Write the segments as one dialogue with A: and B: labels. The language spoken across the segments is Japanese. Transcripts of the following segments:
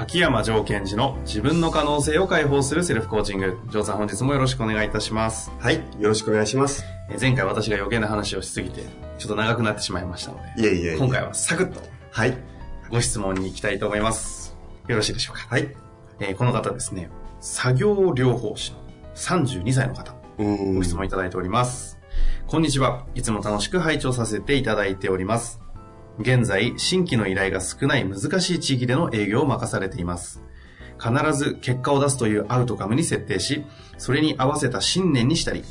A: 秋山城賢治の自分の可能性を解放するセルフコーチング城さん本日もよろしくお願いいたします
B: はい、よろしくお願いします。
A: え前回私が余計な話をしすぎてちょっと長くなってしまいましたので
B: いえいえ
A: 今回はサクッと
B: はい、
A: ご質問に行きたいと思いますよろしいでしょうか、
B: はい。
A: えーこの方ですね作業療法士の32歳の方ご質問いただいております。こんにちは。いつも楽しく拝聴させていただいております。現在、新規の依頼が少ない難しい地域での営業を任されています。必ず結果を出すというアウトカムに設定し、それに合わせた信念にしたり、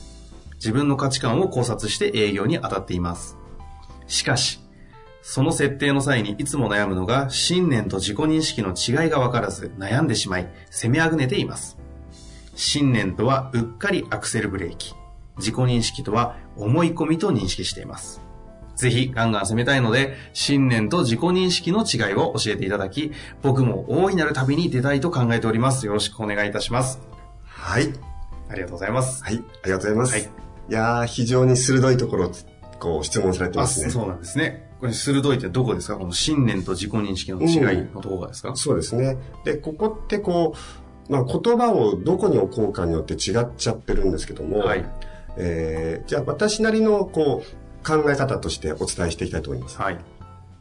A: 自分の価値観を考察して営業に当たっています。しかし、その設定の際にいつも悩むのが信念と自己認識の違いが分からず悩んでしまい、攻めあぐねています。信念とはうっかりアクセルブレーキ。自己認識とは思い込みと認識しています。ぜひガンガン攻めたいので、信念と自己認識の違いを教えていただき、僕も大いなる旅に出たいと考えております。よろしくお願いいたします。
B: はい、
A: ありがとうございます。
B: はい、ありがとうございます。
A: はい
B: い、やー、非常に鋭いところを、こう、質問されて
A: あ、
B: ますね。
A: そうなんですね。これ鋭いってどこですか？この信念と自己認識の違いのところがですか、
B: そうですね。で、ここってこう、まあ、言葉をどこに置こうかによって違っちゃってるんですけども、
A: はい。
B: えーじゃあ私なりのこう考え方としてお伝えしていきたいと思います。
A: はい。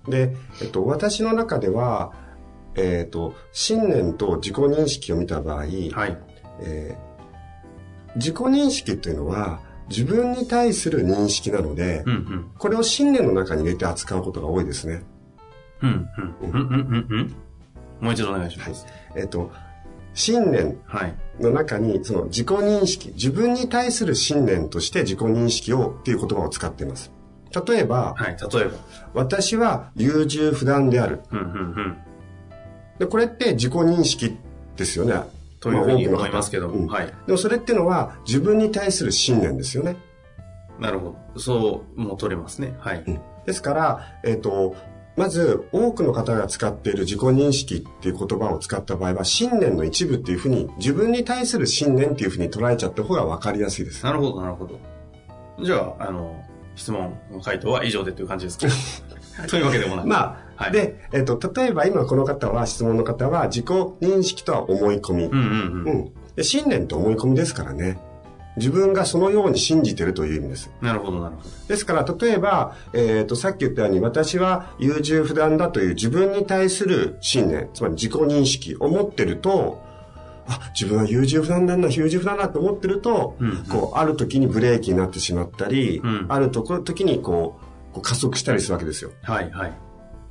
B: で、えっと、私の中では、えっと、信念と自己認識を見た場合、
A: はい。
B: えー自己認識っていうのは自分に対する認識なので、
A: うんうん。
B: これを信念の中に入れて扱うことが多いですね。
A: うんうん。うんうんうんうん。もう一度お願いします。
B: えっ、と、信念
A: はい。
B: の中にその自己認識、自分に対する信念として自己認識をっていう言葉を使っています。例えば、
A: はい。例えば。
B: 私は優柔不断である。
A: うんうんうん。
B: で、これって自己認識ですよね。
A: というふうに思いますけど
B: うん
A: はい。
B: でもそれっていうのは自分に対する信念ですよね。
A: なるほど。そう、もう取れますね。はい。
B: ですから、えっ、と、まず多くの方が使っている自己認識っていう言葉を使った場合は信念の一部っていうふうに自分に対する信念っていうふうに捉えちゃった方が分かりやすいです。
A: なるほど、なるほど。じゃあ、あの、質問の回答は以上でという感じですか？というわけでもない。
B: まあ、
A: はい
B: で、えっ、と、例えば今この方は、質問の方は自己認識とは思い込み。
A: うんうんうん。
B: うん。で信念って思い込みですからね。自分がそのように信じてるという意味です。
A: なるほど、なるほど。
B: ですから、例えば、えっ、と、さっき言ったように、私は優柔不断だという自分に対する信念、つまり自己認識を持ってると、あ、自分は優柔不断なんだ、優柔不断だと思ってると、
A: うんうん
B: こう、ある時にブレーキになってしまったり、
A: うん
B: あるとこ時にこう、こう加速したりするわけですよ。
A: はい、はい。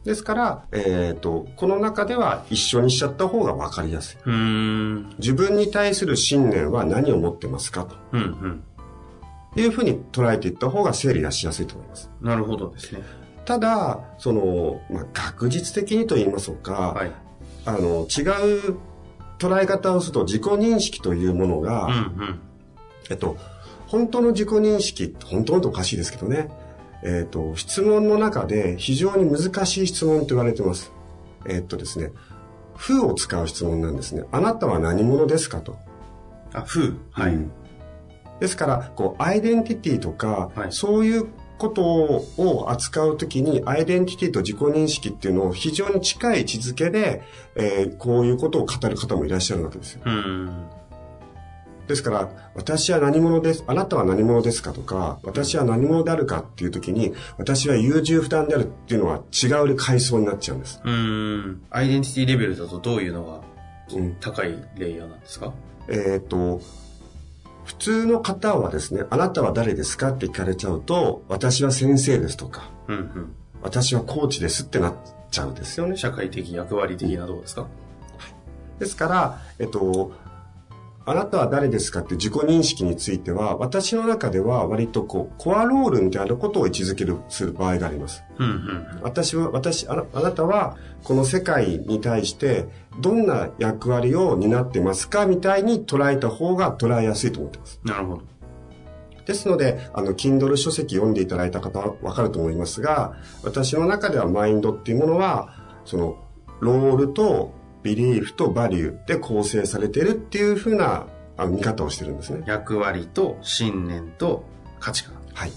B: ですから、えっ、と、この中では一緒にしちゃった方が分かりやすい。自分に対する信念は何を持ってますか
A: うんうん。
B: というふうに捉えていった方が整理がしやすいと思います。
A: なるほどですね。
B: ただ、その、まあ、学術的にと言いましょうか、
A: はい。
B: あの、違う捉え方をすると自己認識というものが、
A: うんうん。
B: えっと、本当の自己認識、本当のとおかしいですけどね、えっと、質問の中で非常に難しい質問と言われてます。えっとですね、風を使う質問なんですね。あなたは何者ですかと。
A: あ、風。はい。
B: うんですから、こう、アイデンティティとか、
A: はい
B: そういうことを扱うときに、アイデンティティと自己認識っていうのを非常に近い位置づけで、えーこういうことを語る方もいらっしゃるわけですよ。
A: うーん。
B: ですから、私は何者です、あなたは何者ですかとか、私は何者であるかっていうときに、私は優柔不断であるっていうのは違う階層になっちゃうんです。
A: うーん。アイデンティティレベルだとどういうのが
B: うん
A: 高いレイヤーなんですか？
B: えっ、と、普通の方はですね、あなたは誰ですか？って聞かれちゃうと、私は先生ですとか、
A: うんうん。
B: 私はコーチですってなっちゃうんですよね。
A: 社会的役割的などうですか？
B: ですから、えっと、あなたは誰ですかって自己認識については、私の中では割とこう、コアロールみたいなことを位置づける、する場合があります。
A: うんうん。
B: 私は、私、あなあなたは、この世界に対して、どんな役割を担ってますかみたいに捉えた方が捉えやすいと思ってます。
A: なるほど。
B: ですので、あの、Kindle 書籍読んでいただいた方はわかると思いますが、私の中ではマインドっていうものは、その、ロールとビリーフとバリューで構成されているっていうふうなあの見方をしてるんですね。
A: 役割と信念と価値観
B: はい。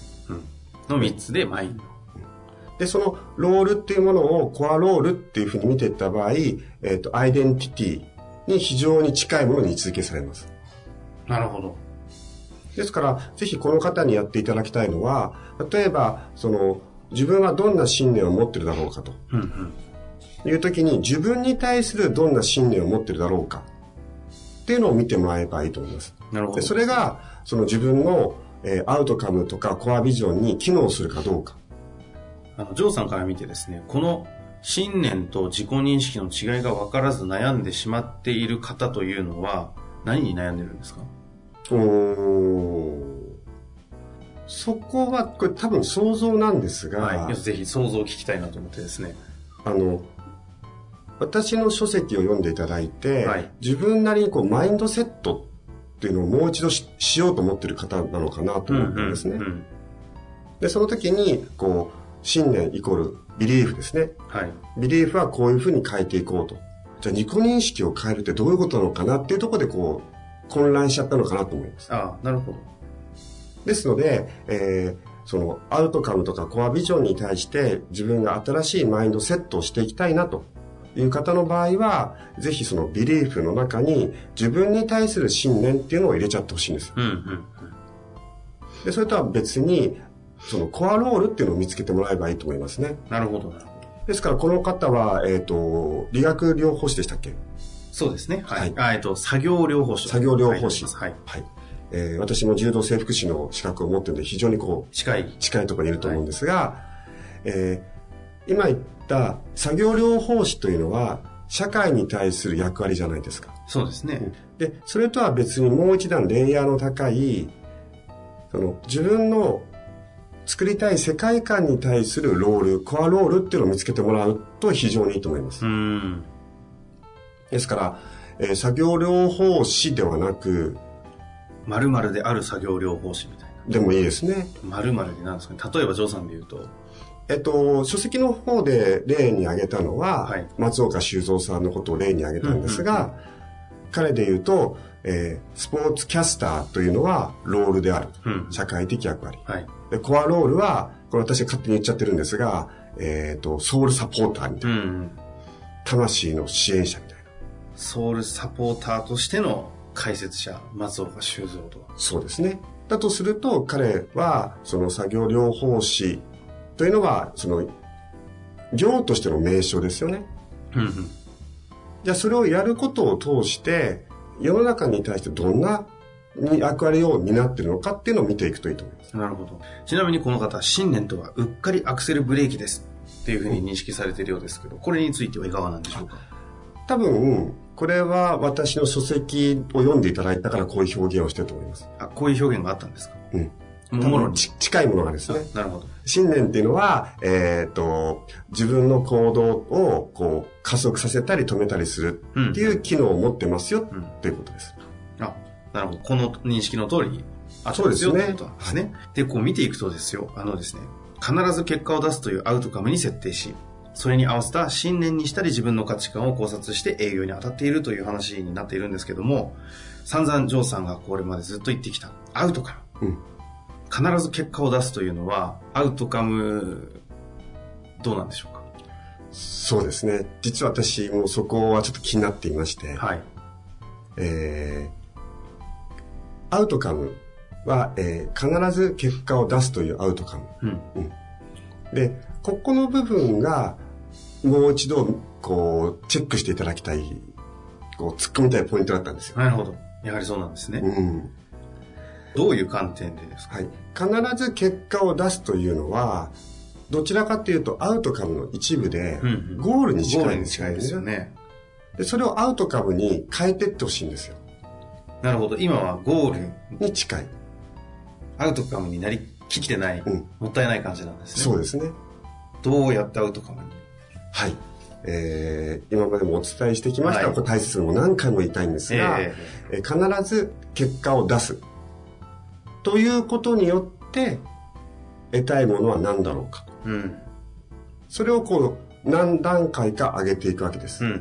A: の3つでマインド。
B: で、そのロールっていうものをコアロールっていうふうに見ていった場合、えっ、と、アイデンティティに非常に近いものに位置づけされます。
A: なるほど。
B: ですから、ぜひこの方にやっていただきたいのは、例えば、その、自分はどんな信念を持ってるだろうかと
A: うんうん。
B: いう時に、自分に対するどんな信念を持ってるだろうかっていうのを見てもらえばいいと思います。
A: なるほど。
B: でそれが、その自分の、えーアウトカムとかコアビジョンに機能するかどうか。
A: あの、ジョーさんから見てですね、この信念と自己認識の違いが分からず悩んでしまっている方というのは、何に悩んでるんですか？
B: おーそこは、これ多分想像なんですが、
A: はい。ぜひ想像を聞きたいなと思ってですね。
B: あの、私の書籍を読んでいただいて、
A: はい
B: 自分なりにこうマインドセットっていうのをもう一度ししようと思ってる方なのかなと思ったんですね。
A: うんうん
B: で、その時に、こう、信念イコールビリーフですね。
A: はい。
B: ビリーフはこういうふうに変えていこうと。じゃあ、自己認識を変えるってどういうことなのかなっていうところで、こう、混乱しちゃったのかなと思います。
A: ああ、なるほど。
B: ですので、えーそのアウトカムとかコアビジョンに対して自分が新しいマインドセットをしていきたいなという方の場合は、ぜひそのビリーフの中に自分に対する信念っていうのを入れちゃってほしいんです。
A: うんうん。
B: で、それとは別に、そのコアロールっていうのを見つけてもらえばいいと思いますね。
A: なるほど、なるほど。
B: ですからこの方は、えっ、と、理学療法士でしたっけ？
A: そうですね。はい。
B: はい
A: あえっと、作業療法士。
B: 作業療法士。
A: はい。
B: はい。えー私も柔道整復師の資格を持ってるので非常にこう、
A: 近い。
B: 近いところにいると思うんですが、えー今言った作業療法士というのは社会に対する役割じゃないですか。
A: そうですね。
B: で、それとは別にもう一段レイヤーの高い、その自分の作りたい世界観に対するロール、コアロールっていうのを見つけてもらうと非常にいいと思います。
A: うん。
B: ですから、えー作業療法士ではなく、
A: 〇〇である作業療法士みたいな。
B: でもいいですね。
A: 〇〇でなんですかね。例えば、ジョーさんで言うと、
B: えっと、書籍の方で例に挙げたのは、
A: はい
B: 松岡修造さんのことを例に挙げたんですが、彼で言うと、えースポーツキャスターというのはロールである。
A: うん
B: 社会的役割。
A: はい。
B: で、コアロールは、これ私が勝手に言っちゃってるんですが、えっ、と、ソウルサポーターみたいな、
A: うん。
B: 魂の支援者みたいな。
A: ソウルサポーターとしての解説者、松岡修造と。
B: そうですね。だとすると、彼は、その作業療法士というのは、その、業としての名称ですよね。
A: うんうん。
B: じゃあそれをやることを通して、世の中に対してどんな役割を担っているのかっていうのを見ていくといいと思います。
A: なるほど。ちなみにこの方、信念とはうっかりアクセルブレーキです。っていうふうに認識されているようですけど、これについてはいかがなんでしょうか？
B: 多分、これは私の書籍を読んでいただいたからこういう表現をしてると思います。
A: あ、こういう表現があったんですか？
B: うん。
A: ももろに。
B: ち近いものがですね。
A: なるほど。
B: 信念っていうのは、えっ、と、自分の行動をこう加速させたり止めたりするっていう機能を持ってますよ
A: うん
B: っていうことです。
A: あ、なるほど。この認識の通り、あ
B: そうですね
A: とですね。で、こう見ていくとですよ、あのですね、必ず結果を出すというアウトカムに設定し、それに合わせた信念にしたり自分の価値観を考察して営業に当たっているという話になっているんですけども、散々ジョーさんがこれまでずっと言ってきたアウトカム。
B: うん。
A: 必ず結果を出すというのは、アウトカム、どうなんでしょうか？
B: そうですね。実は私もそこはちょっと気になっていまして、
A: はい。
B: えーアウトカムは、えー必ず結果を出すというアウトカム。
A: うん。
B: で、ここの部分が、もう一度、こう、チェックしていただきたい、こう、突っ込みたいポイントだったんですよ。
A: なるほど。やはりそうなんですね。
B: うん。
A: どういう観点でですか？
B: はい。必ず結果を出すというのは、どちらかというとアウトカムの一部で
A: うんうん、
B: ゴールに近いんですよね。
A: で
B: それをアウトカムに変えてってほしいんですよ。
A: なるほど。今はゴール
B: に近い。
A: アウトカムになりきってない、
B: うん
A: もったいない感じなんですね。
B: そうですね。
A: どうやってアウトカムに？
B: はい。えー、今までもお伝えしてきました、
A: はい
B: これ大切も何回も言いたいんですが、
A: え
B: えー必ず結果を出す。ということによって、得たいものは何だろうか
A: うん。
B: それをこう、何段階か上げていくわけです。
A: うん、うん、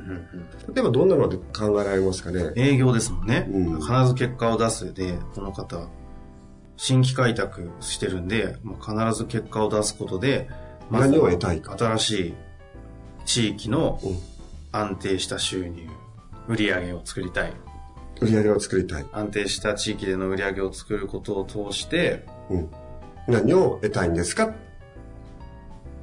A: うん。
B: 例えばどんなので考えられますかね。
A: 営業ですもんね。
B: うん
A: 必ず結果を出すで、この方、新規開拓してるんで、まあ必ず結果を出すことで、まず
B: 何を得たいか。
A: 新しい地域の
B: うん
A: 安定した収入、売り上げを作りたい。
B: 売り上げを作りたい。
A: 安定した地域での売り上げを作ることを通して、
B: うん。何を得たいんですか？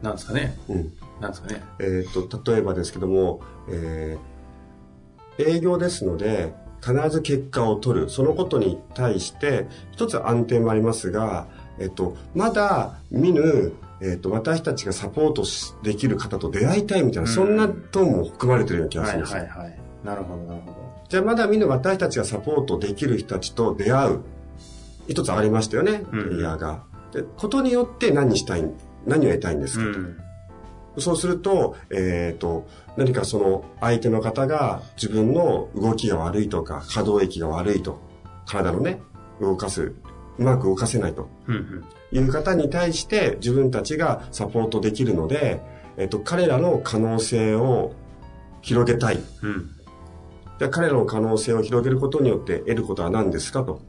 A: なんですかね。
B: うん。
A: なんですかね。
B: えっ、と、例えばですけども、えー営業ですので、必ず結果を取る。そのことに対して、一つ安定もありますが、えっ、と、まだ見ぬ、えっ、と、私たちがサポートしできる方と出会いたいみたいな、
A: うん
B: そんなトーンも含まれてるような気が
A: はい
B: するんですよ。
A: はいはい。なるほどなるほど。
B: じゃあまだ見ぬ私たちがサポートできる人たちと出会う。一つありましたよね、
A: うん
B: エリアが。で、ことによって何したい、何を得たいんですか、
A: うん。
B: そうすると、えっ、と、何かその相手の方が自分の動きが悪いとか、可動域が悪いと、体のね、動かす、うまく動かせないと。いう方に対して自分たちがサポートできるので、えっ、と、彼らの可能性を広げたい。
A: うん。
B: で彼らの可能性を広げることによって得ることは何ですかと。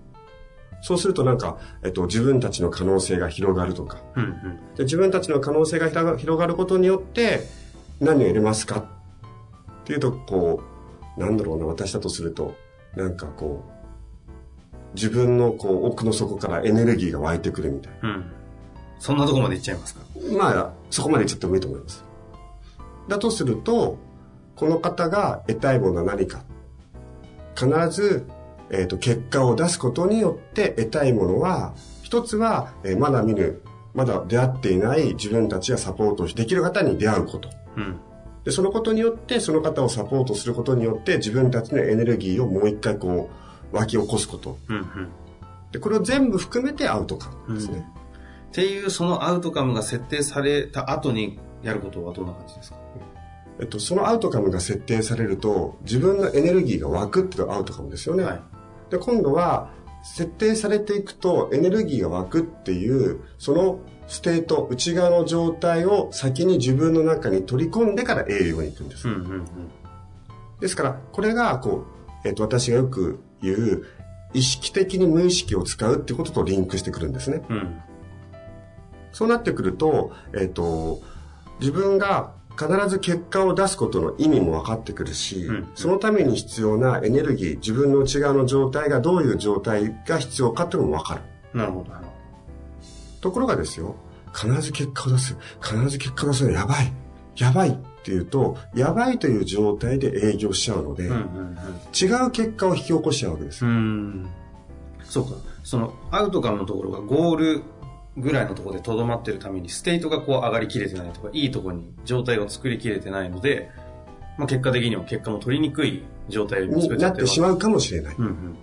B: そうするとなんか、えっと、自分たちの可能性が広がるとか。
A: うんうん。
B: で自分たちの可能性が広がることによって何を得れますか？っていうと、こう、なんだろうな、私だとすると、なんかこう、自分のこう奥の底からエネルギーが湧いてくるみたい
A: うん。そんなとこまで行っちゃいますか？
B: な。まあ、そこまで言っちゃってもいいと思います。だとすると、この方が得たいものは何か？必ず、えっ、と、結果を出すことによって得たいものは、一つは、えーまだ見ぬ、まだ出会っていない自分たちがサポートできる方に出会うこと。
A: うん。
B: で、そのことによって、その方をサポートすることによって、自分たちのエネルギーをもう一回こう、湧き起こすこと。
A: うんうん。
B: で、これを全部含めてアウトカムですね。
A: っていうそのアウトカムが設定された後にやることはどんな感じですか？
B: えっと、そのアウトカムが設定されると、自分のエネルギーが湧くっていうアウトカムですよね。
A: はい。
B: で、今度は、設定されていくとエネルギーが湧くっていう、その state、内側の状態を先に自分の中に取り込んでから営業に行くんです。
A: うんうんうん。
B: ですから、これが、こう、えっ、と、私がよく言う、意識的に無意識を使うってこととリンクしてくるんですね。
A: うん。
B: そうなってくると、えっ、と、自分が必ず結果を出すことの意味も分かってくるし、
A: うん
B: そのために必要なエネルギー、自分の内側の状態がどういう状態が必要かっていうのも分かる。
A: なるほど、なるほ
B: ところがですよ、必ず結果を出す。必ず結果を出すのやばい。やばいっていうと、やばいという状態で営業しちゃうので、
A: ど。うんうん
B: 違う結果を引き起こしちゃうわけです。
A: うん。うん。そうか。そのアウトカムのところがゴールぐらいのところでとどまってるために、 state がこう上がりきれてないとか、いいところに状態を作りきれてないので、まあ結果的には結果も取りにくい状態を
B: になってし
A: う。
B: まうかもしれない。
A: うんうん。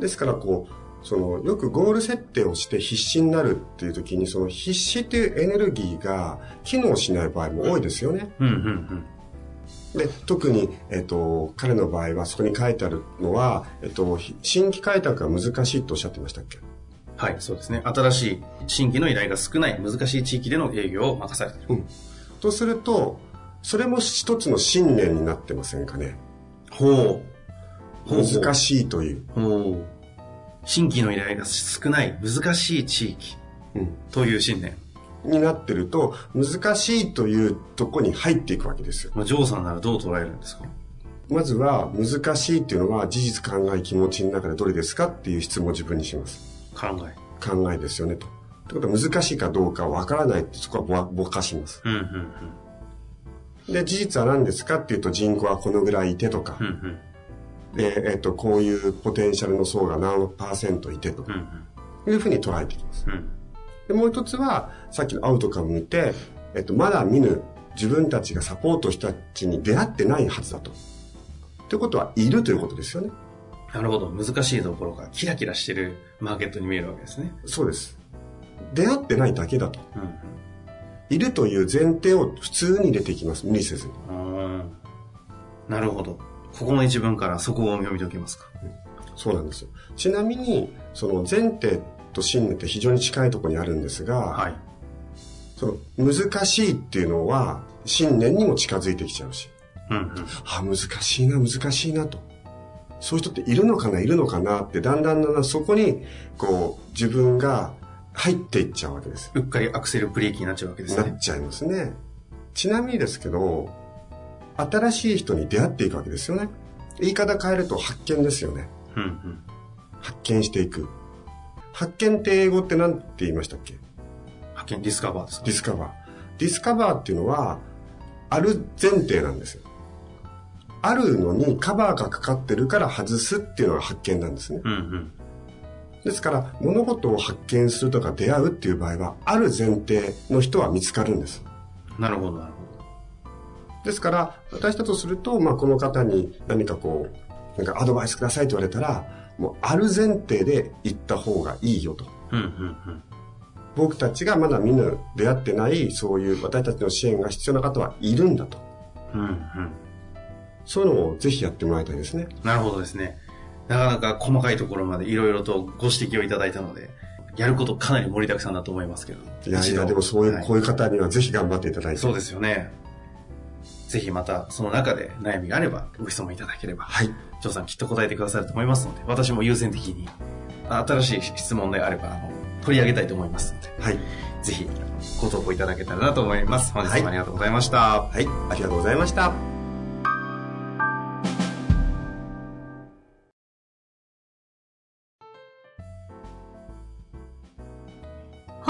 B: ですからこう、その、よくゴール設定をして必死になるっていう時に、その必死っていうエネルギーが機能しない場合も多いですよね。
A: うんうんうん。
B: で、特に、えっと、彼の場合はそこに書いてあるのは、えっと、ひ新規開拓が難しいとおっしゃってましたっけ？
A: はい、そうですね。新しい新規の依頼が少ない難しい地域での営業を任されている。
B: とすると、それも一つの信念になってませんかね？
A: ほう。
B: 難
A: しい。
B: しいという。
A: ほう。新規の依頼が少ない難しい地域
B: うん
A: という信念。
B: になってると、難しいというとこに入っていくわけですよ。
A: まあ、ジョーさんならどう捉えるんですか？
B: まずは、難しいっていうのは事実考え気持ちの中でどれですかっていう質問を自分にします。
A: 考え。
B: 考えですよねと。ってことは難しいかどうかわからないってそこはぼぼかします。
A: うんうん
B: で、事実は何ですかっていうと人口はこのぐらいいてとか
A: うん。う、んうん
B: で、えっ、と、こういうポテンシャルの層が何パーセントいてと
A: うんうん
B: いうふうに捉えていきます。
A: うん
B: で、もう一つは、さっきのアウトカム見て、えっ、と、まだ見ぬ自分たちがサポートしたちに出会ってないはずだと。ってことは、いるということですよね。
A: なるほど。難しいところがキラキラしてるマーケットに見えるわけですね。
B: そうです。出会ってないだけだと。
A: うん
B: いるという前提を普通に入れていきます。無理せずに。
A: うん。なるほど。ここの一文からそこを読み解けますか。
B: そうなんですよ。ちなみに、その前提と信念って非常に近いところにあるんですが、
A: はい。
B: その難しいっていうのは信念にも近づいてきちゃうし、
A: うんうん。
B: あ、難しいな、難しいなと。そういう人っているのかな、いるのかなって、だんだんだんだんそこに、こう、自分が入っていっちゃうわけです。
A: うっかりアクセルブレーキになっちゃうわけですね
B: なっ。ちゃいますね。ちなみにですけど、新しい人に出会っていくわけですよね。言い方変えると発見ですよね。
A: うんうん。
B: 発見していく。発見って英語って何て言いましたっけ？
A: 発見 discover ですか？
B: discover。discover っていうのは、ある前提なんですよ。あるのにカバーがかかってるから外すっていうのが発見なんですね。
A: うんうん。
B: ですから、物事を発見するとか出会うっていう場合は、ある前提の人は見つかるんです。
A: なるほど、なるほ
B: ですから、私だとすると、まあ、この方に何かこう、なんかアドバイスくださいと言われたら、もうある前提で行った方がいいよと。
A: ど。うんうんうん。
B: 僕たちがまだみんな出会ってない、そういう私たちの支援が必要な方はいるんだと。
A: うんうん。
B: そういうのをぜひやってもらいたいですね。
A: なるほどですね。なかなか細かいところまでいろいろとご指摘をいただいたので、やることかなり盛りだくさんだと思いますけど。
B: いやいや、でもそういう、
A: はい
B: こういう方にはぜひ頑張っていただいて。
A: そうですよね。ぜひまたその中で悩みがあればご質問いただければ、
B: はい。
A: ジョーさんきっと答えてくださると思いますので、私も優先的に新しい質問であればあの取り上げたいと思いますので、
B: はい。
A: ぜひご投稿いただけたらなと思います。本日もありがとうございました。
B: はい。ありがとうございました。